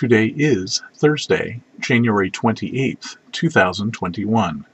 Today is Thursday, January 28th, 2021.